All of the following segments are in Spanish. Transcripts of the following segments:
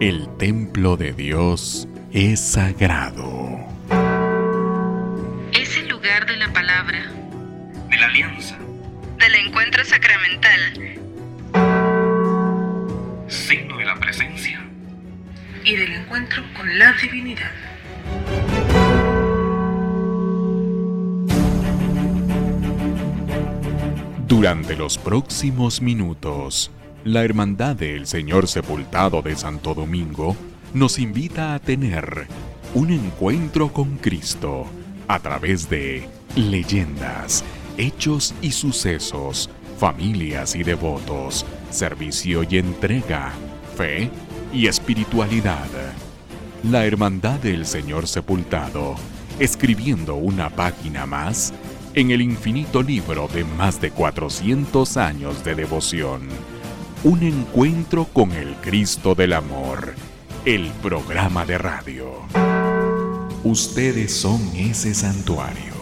El templo de Dios es sagrado. Es el lugar de la palabra, de la alianza, del encuentro sacramental, signo de la presencia y del encuentro con la divinidad. Durante los próximos minutos, la Hermandad del Señor Sepultado de Santo Domingo nos invita a tener un encuentro con Cristo a través de leyendas, hechos y sucesos, familias y devotos, servicio y entrega, fe y espiritualidad. La Hermandad del Señor Sepultado, escribiendo una página más en el infinito libro de más de 400 años de devoción. Un encuentro con el Cristo del Amor, el programa de radio. Ustedes son ese santuario.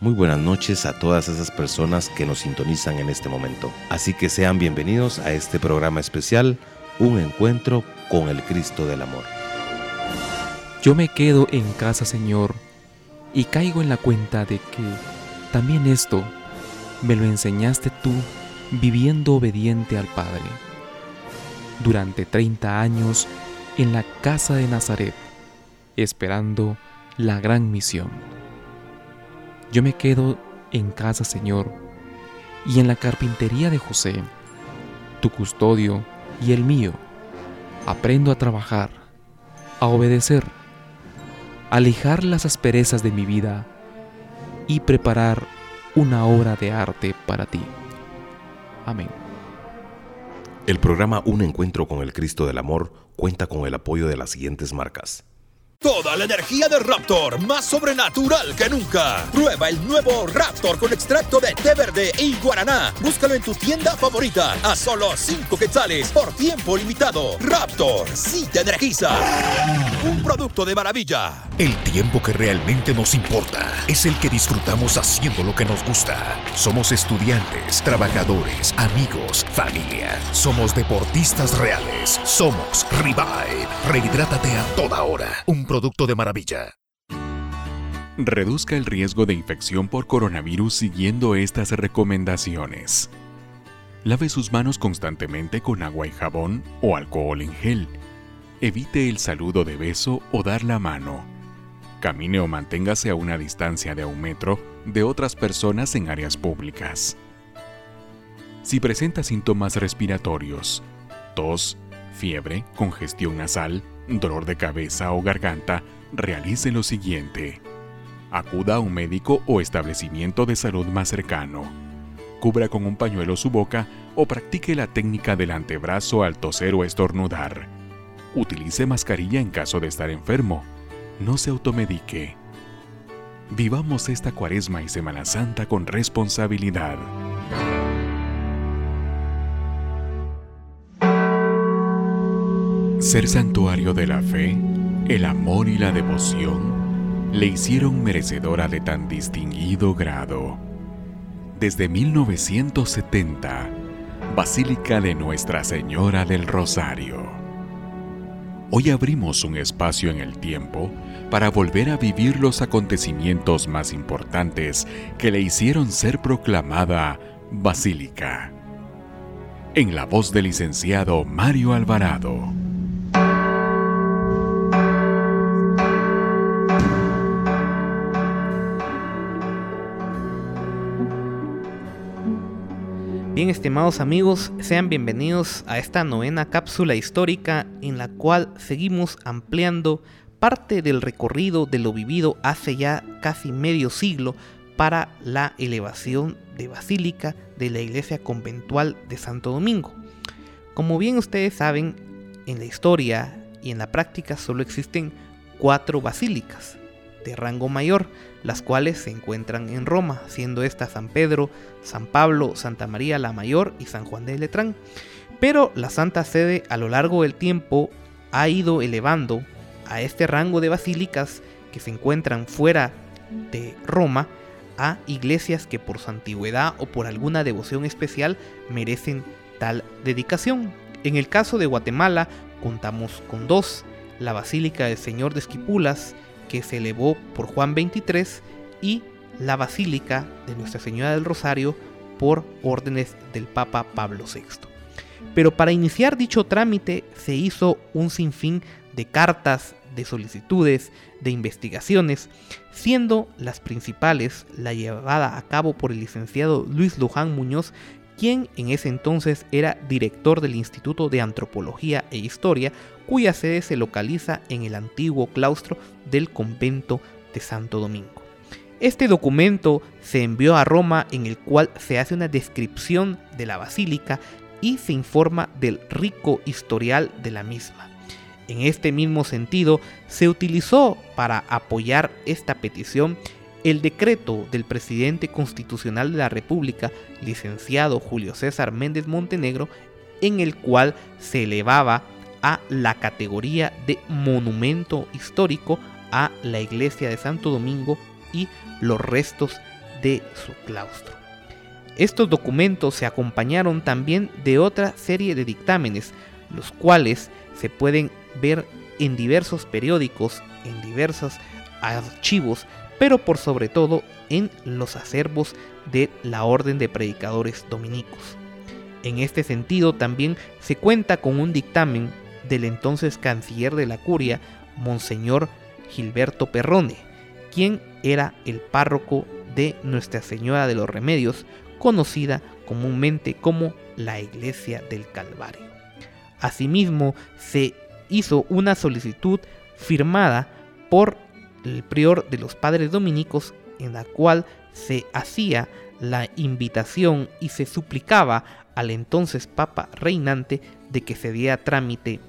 Muy buenas noches a todas esas personas que nos sintonizan en este momento. Así que sean bienvenidos a este programa especial, Un encuentro con el Cristo del Amor. Yo me quedo en casa, Señor, y caigo en la cuenta de que también esto me lo enseñaste tú viviendo obediente al Padre. Durante 30 años en la casa de Nazaret, esperando la gran misión. Yo me quedo en casa, Señor, y en la carpintería de José, tu custodio y el mío, aprendo a trabajar, a obedecer, a alejar las asperezas de mi vida y preparar una obra de arte para ti. Amén. El programa Un Encuentro con el Cristo del Amor cuenta con el apoyo de las siguientes marcas. Toda la energía de Raptor, más sobrenatural que nunca. Prueba el nuevo Raptor con extracto de té verde y guaraná. Búscalo en tu tienda favorita a solo 5 quetzales por tiempo limitado. Raptor, sí te energiza. Un producto de maravilla. El tiempo que realmente nos importa es el que disfrutamos haciendo lo que nos gusta. Somos estudiantes, trabajadores, amigos, familia. Somos deportistas reales. Somos Revive. Rehidrátate a toda hora. Un producto de maravilla. Reduzca el riesgo de infección por coronavirus siguiendo estas recomendaciones. Lave sus manos constantemente con agua y jabón o alcohol en gel. Evite el saludo de beso o dar la mano. Camine o manténgase a una distancia de un metro de otras personas en áreas públicas. Si presenta síntomas respiratorios, tos, fiebre, congestión nasal, dolor de cabeza o garganta, realice lo siguiente. Acuda a un médico o establecimiento de salud más cercano. Cubra con un pañuelo su boca o practique la técnica del antebrazo al toser o estornudar. Utilice mascarilla en caso de estar enfermo. No se automedique. Vivamos esta cuaresma y Semana Santa con responsabilidad. Ser santuario de la fe, el amor y la devoción le hicieron merecedora de tan distinguido grado. Desde 1970, Basílica de Nuestra Señora del Rosario. Hoy abrimos un espacio en el tiempo para volver a vivir los acontecimientos más importantes que le hicieron ser proclamada Basílica. En la voz del licenciado Mario Alvarado. Bien, estimados amigos, sean bienvenidos a esta novena cápsula histórica en la cual seguimos ampliando parte del recorrido de lo vivido hace ya casi medio siglo para la elevación de basílica de la iglesia conventual de Santo Domingo. Como bien ustedes saben, en la historia y en la práctica solo existen cuatro basílicas de rango mayor, las cuales se encuentran en Roma, siendo esta San Pedro, San Pablo, Santa María la Mayor y San Juan de Letrán. Pero la Santa Sede a lo largo del tiempo ha ido elevando a este rango de basílicas que se encuentran fuera de Roma a iglesias que por su antigüedad o por alguna devoción especial merecen tal dedicación. En el caso de Guatemala contamos con dos, la Basílica del Señor de Esquipulas, que se elevó por Juan XXIII, y la Basílica de Nuestra Señora del Rosario por órdenes del Papa Pablo VI. Pero para iniciar dicho trámite se hizo un sinfín de cartas, de solicitudes, de investigaciones, siendo las principales la llevada a cabo por el licenciado Luis Luján Muñoz, quien en ese entonces era director del Instituto de Antropología e Historia, cuya sede se localiza en el antiguo claustro del convento de Santo Domingo. Este documento se envió a Roma en el cual se hace una descripción de la basílica y se informa del rico historial de la misma. En este mismo sentido, se utilizó para apoyar esta petición el decreto del presidente constitucional de la República, licenciado Julio César Méndez Montenegro, en el cual se elevaba a la categoría de monumento histórico a la iglesia de Santo Domingo y los restos de su claustro. Estos documentos se acompañaron también de otra serie de dictámenes, los cuales se pueden ver en diversos periódicos, en diversos archivos, pero por sobre todo en los acervos de la Orden de Predicadores Dominicos. En este sentido también se cuenta con un dictamen del entonces canciller de la curia, Monseñor Gilberto Perrone, quien era el párroco de Nuestra Señora de los Remedios, conocida comúnmente como la Iglesia del Calvario. Asimismo, se hizo una solicitud firmada por el prior de los padres dominicos en la cual se hacía la invitación y se suplicaba al entonces Papa reinante de que se diera trámite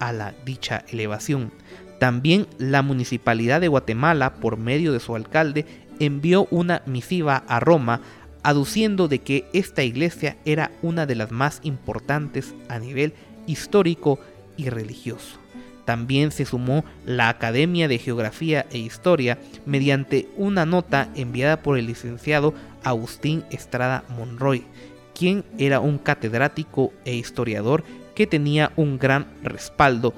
a la dicha elevación. También la Municipalidad de Guatemala, por medio de su alcalde, envió una misiva a Roma aduciendo de que esta iglesia era una de las más importantes a nivel histórico y religioso. También se sumó la Academia de Geografía e Historia mediante una nota enviada por el licenciado Agustín Estrada Monroy, quien era un catedrático e historiador que tenía un gran respaldo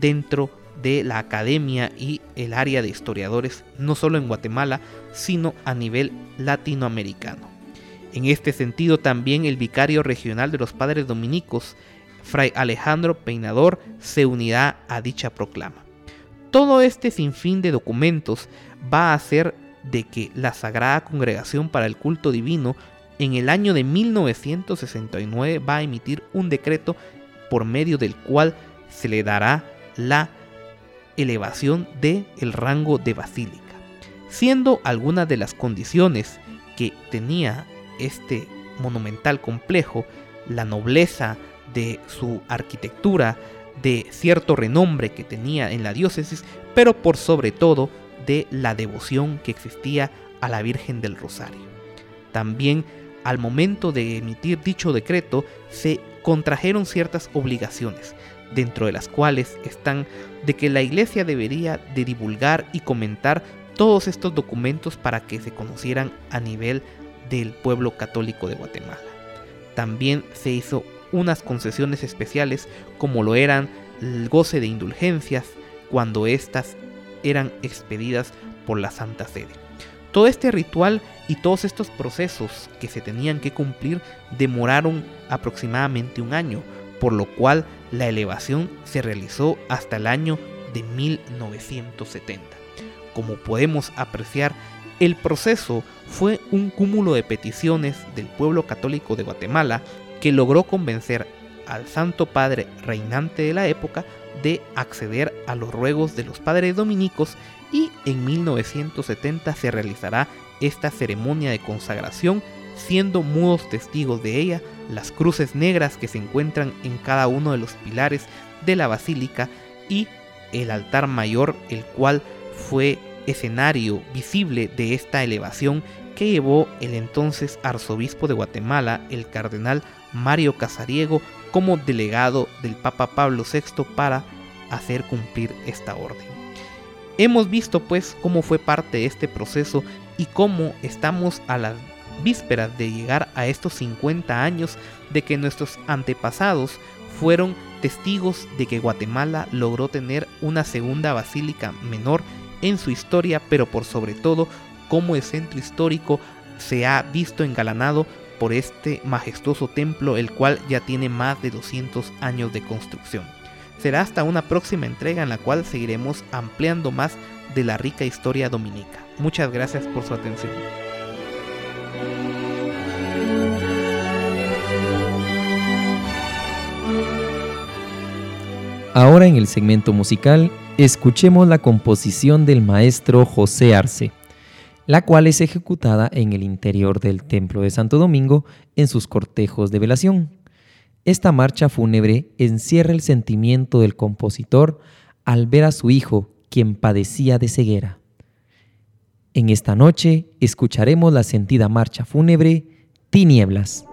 dentro de la academia y el área de historiadores, no solo en Guatemala, sino a nivel latinoamericano. En este sentido también el vicario regional de los padres dominicos, Fray Alejandro Peinador, se unirá a dicha proclama. Todo este sinfín de documentos va a hacer de que la Sagrada Congregación para el Culto Divino en el año de 1969 va a emitir un decreto por medio del cual se le dará la elevación del el rango de basílica, siendo algunas de las condiciones que tenía este monumental complejo, la nobleza de su arquitectura, de cierto renombre que tenía en la diócesis, pero por sobre todo de la devoción que existía a la Virgen del Rosario. También al momento de emitir dicho decreto se contrajeron ciertas obligaciones, dentro de las cuales están de que la iglesia debería de divulgar y comentar todos estos documentos para que se conocieran a nivel del pueblo católico de Guatemala. También se hizo unas concesiones especiales como lo eran el goce de indulgencias cuando éstas eran expedidas por la Santa Sede. Todo este ritual y todos estos procesos que se tenían que cumplir demoraron aproximadamente un año, por lo cual la elevación se realizó hasta el año de 1970. Como podemos apreciar, el proceso fue un cúmulo de peticiones del pueblo católico de Guatemala que logró convencer al Santo Padre reinante de la época de acceder a los ruegos de los padres dominicos y en 1970 se realizará esta ceremonia de consagración siendo mudos testigos de ella las cruces negras que se encuentran en cada uno de los pilares de la basílica y el altar mayor el cual fue escenario visible de esta elevación que llevó el entonces arzobispo de Guatemala, el cardenal Mario Casariego, como delegado del Papa Pablo VI para hacer cumplir esta orden. Hemos visto pues cómo fue parte de este proceso y cómo estamos a las vísperas de llegar a estos 50 años de que nuestros antepasados fueron testigos de que Guatemala logró tener una segunda basílica menor en su historia, pero por sobre todo cómo el centro histórico se ha visto engalanado por este majestuoso templo, el cual ya tiene más de 200 años de construcción. Será hasta una próxima entrega en la cual seguiremos ampliando más de la rica historia dominica. Muchas gracias por su atención. Ahora en el segmento musical, escuchemos la composición del maestro José Arce, la cual es ejecutada en el interior del Templo de Santo Domingo en sus cortejos de velación. Esta marcha fúnebre encierra el sentimiento del compositor al ver a su hijo, quien padecía de ceguera. En esta noche escucharemos la sentida marcha fúnebre Tinieblas.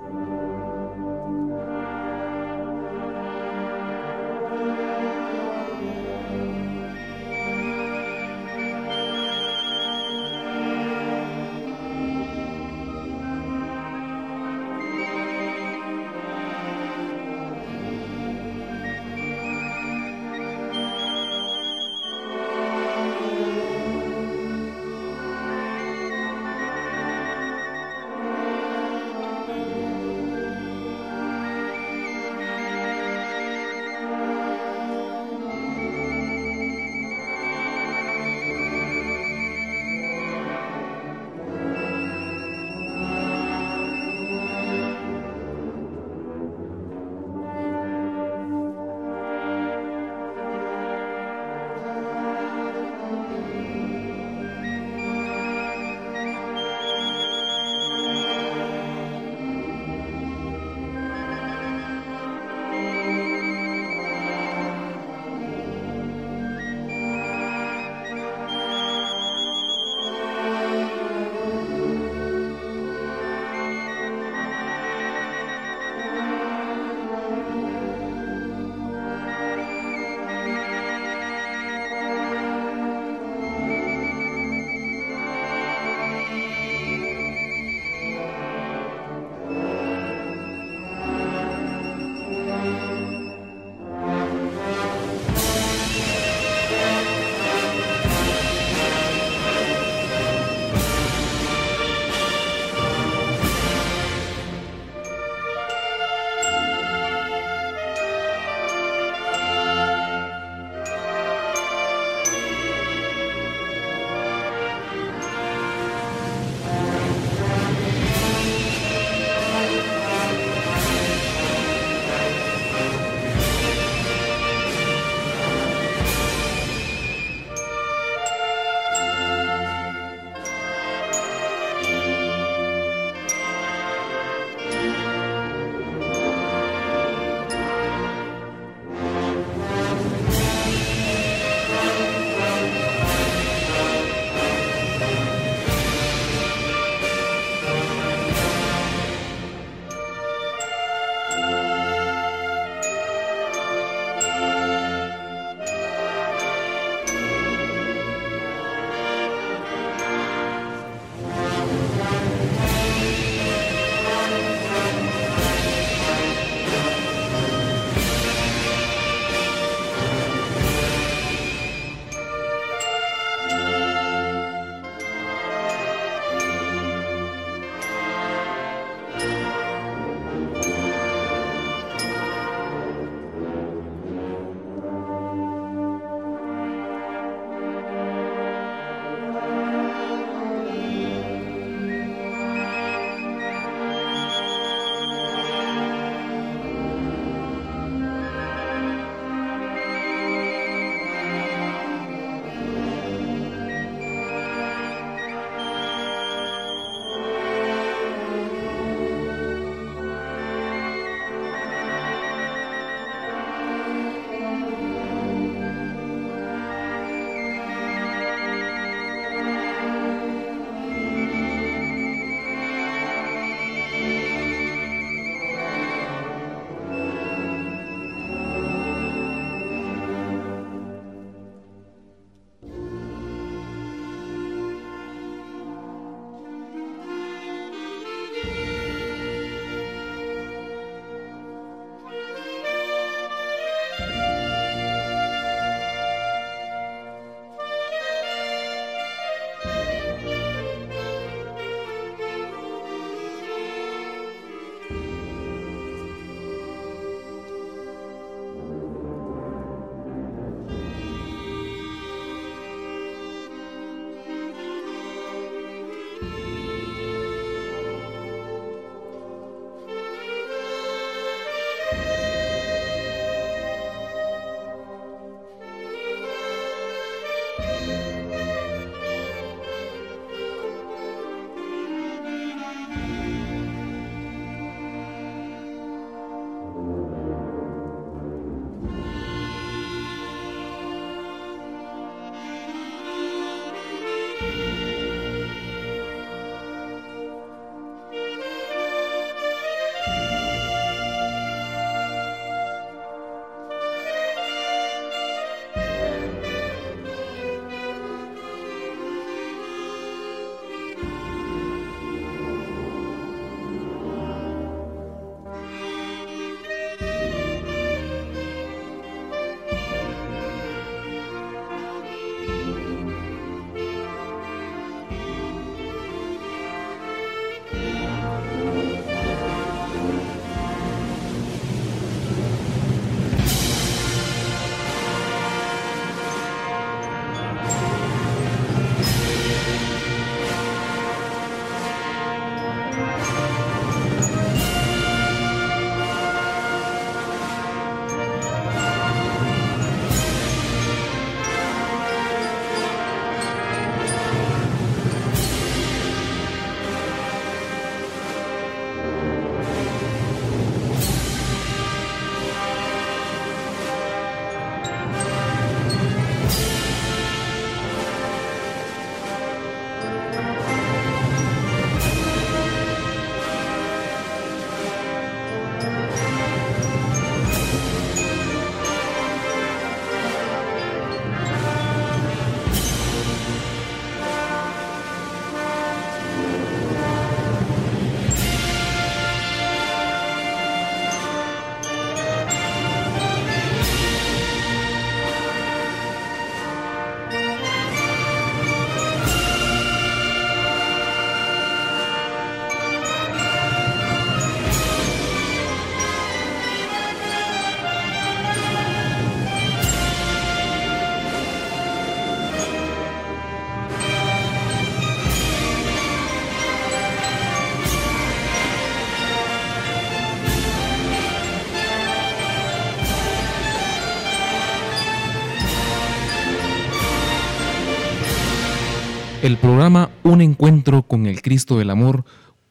El programa Un Encuentro con el Cristo del Amor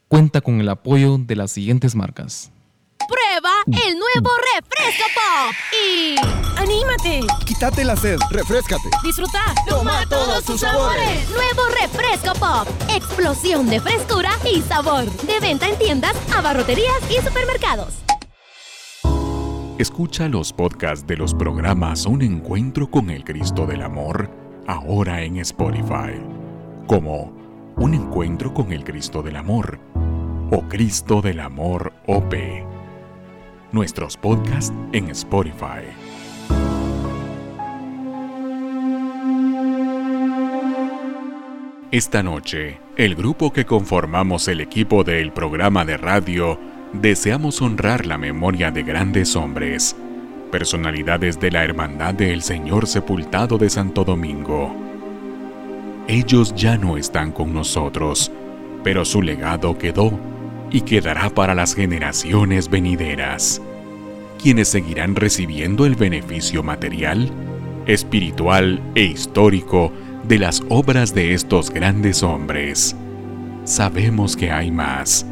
cuenta con el apoyo de las siguientes marcas. Prueba el nuevo refresco pop y anímate. Quítate la sed, refrescate. Disfruta. Toma todos sus sabores. Nuevo refresco pop. Explosión de frescura y sabor. De venta en tiendas, abarroterías y supermercados. Escucha los podcasts de los programas Un Encuentro con el Cristo del Amor ahora en Spotify, como Un Encuentro con el Cristo del Amor o Cristo del Amor OP. Nuestros podcasts en Spotify. Esta noche, el grupo que conformamos el equipo del programa de radio deseamos honrar la memoria de grandes hombres, personalidades de la Hermandad del Señor Sepultado de Santo Domingo. Ellos ya no están con nosotros, pero su legado quedó y quedará para las generaciones venideras, quienes seguirán recibiendo el beneficio material, espiritual e histórico de las obras de estos grandes hombres. Sabemos que hay más,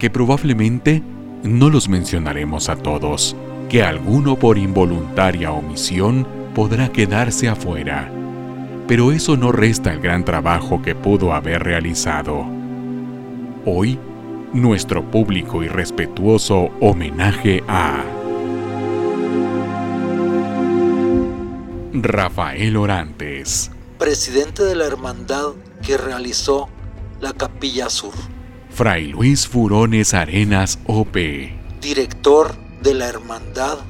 que probablemente no los mencionaremos a todos, que alguno por involuntaria omisión podrá quedarse afuera, pero eso no resta el gran trabajo que pudo haber realizado. Hoy, nuestro público y respetuoso homenaje a Rafael Orantes, presidente de la hermandad que realizó la Capilla Sur. Fray Luis Furones Arenas OP, director de la hermandad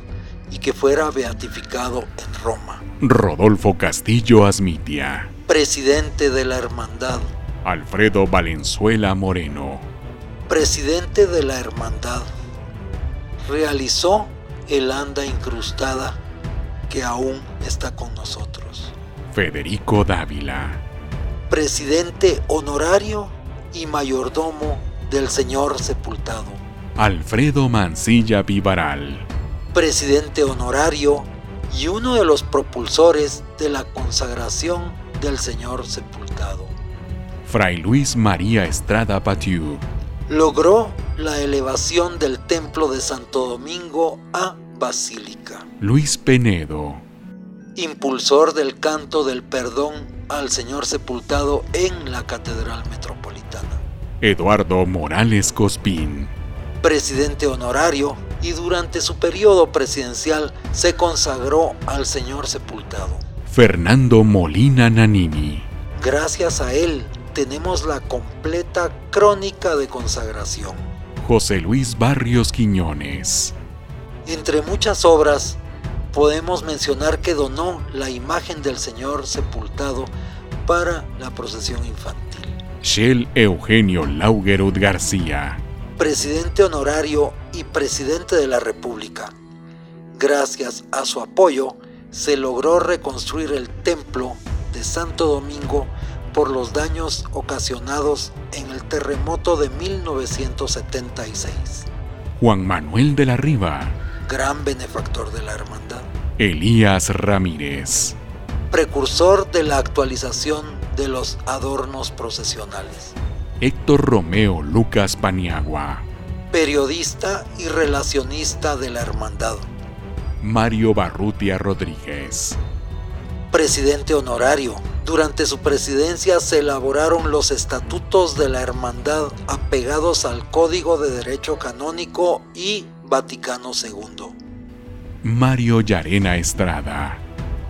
y que fuera beatificado en Roma. Rodolfo Castillo Asmitia, presidente de la hermandad. Alfredo Valenzuela Moreno, presidente de la hermandad. Realizó el anda incrustada que aún está con nosotros. Federico Dávila, presidente honorario y mayordomo del Señor sepultado. Alfredo Mancilla Vivaral, presidente honorario y uno de los propulsores de la consagración del Señor sepultado. Fray Luis María Estrada Patiu, logró la elevación del templo de Santo Domingo a basílica. Luis Penedo, impulsor del canto del perdón al Señor sepultado en la Catedral Metropolitana. Eduardo Morales Cospín, presidente honorario y durante su periodo presidencial se consagró al Señor sepultado. Fernando Molina Nanini. Gracias a él tenemos la completa crónica de consagración. José Luis Barrios Quiñones. Entre muchas obras, podemos mencionar que donó la imagen del Señor sepultado para la procesión infantil. Shell Eugenio Laugerud García. Presidente honorario y presidente de la República. Gracias a su apoyo, se logró reconstruir el templo de Santo Domingo por los daños ocasionados en el terremoto de 1976. Juan Manuel de la Riva, gran benefactor de la hermandad. Elías Ramírez, precursor de la actualización de los adornos procesionales. Héctor Romeo Lucas Paniagua, periodista y relacionista de la hermandad. Mario Barrutia Rodríguez, presidente honorario. Durante su presidencia se elaboraron los estatutos de la hermandad apegados al Código de Derecho Canónico y Vaticano II. Mario Yarena Estrada,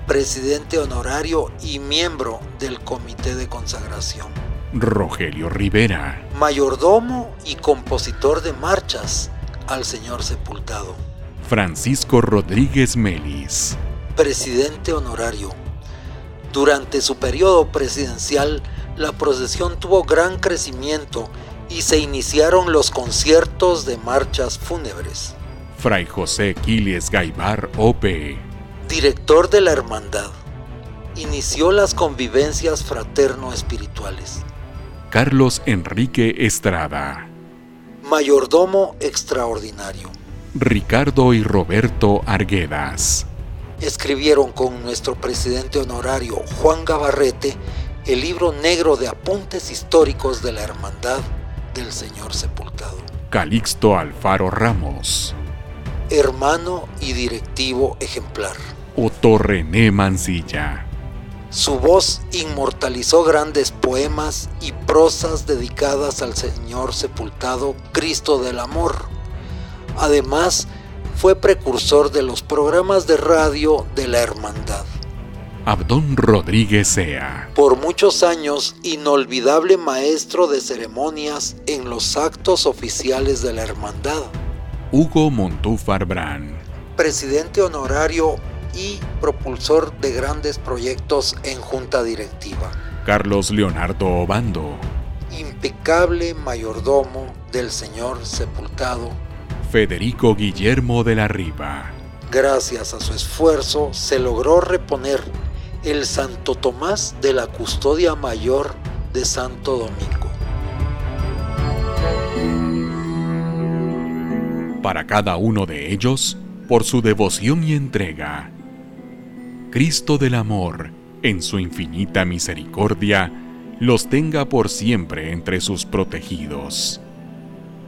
presidente honorario y miembro del Comité de Consagración. Rogelio Rivera, mayordomo y compositor de marchas al Señor Sepultado. Francisco Rodríguez Melis, presidente honorario. Durante su periodo presidencial, la procesión tuvo gran crecimiento y se iniciaron los conciertos de marchas fúnebres. Fray José Quiles Gaibar OP, director de la hermandad, inició las convivencias fraterno-espirituales. Carlos Enrique Estrada, mayordomo extraordinario. Ricardo y Roberto Arguedas, escribieron con nuestro presidente honorario Juan Gabarrete el libro negro de apuntes históricos de la Hermandad del Señor Sepultado. Calixto Alfaro Ramos. Hermano y directivo ejemplar. Otto René Mancilla. Su voz inmortalizó grandes poemas y prosas dedicadas al Señor sepultado, Cristo del Amor. Además, fue precursor de los programas de radio de la Hermandad. Abdón Rodríguez Sea. Por muchos años, inolvidable maestro de ceremonias en los actos oficiales de la Hermandad. Hugo Montúfar Brand. Presidente honorario y propulsor de grandes proyectos en junta directiva. Carlos Leonardo Obando. Impecable mayordomo del señor sepultado. Federico Guillermo de la Riva. Gracias a su esfuerzo se logró reponer el Santo Tomás de la Custodia Mayor de Santo Domingo. Para cada uno de ellos, por su devoción y entrega, Cristo del Amor, en su infinita misericordia, los tenga por siempre entre sus protegidos.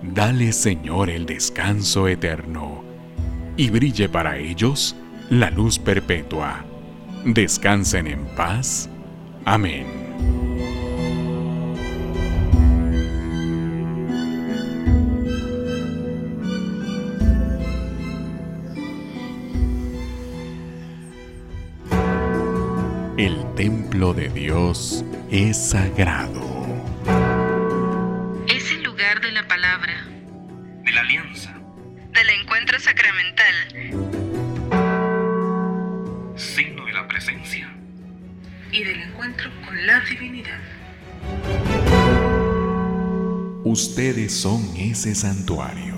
Dale, Señor, el descanso eterno, y brille para ellos la luz perpetua Descansen en paz. Amén. Templo de Dios es sagrado. Es el lugar de la palabra, de la alianza, del encuentro sacramental presencia y del encuentro con la divinidad. Ustedes son ese santuario.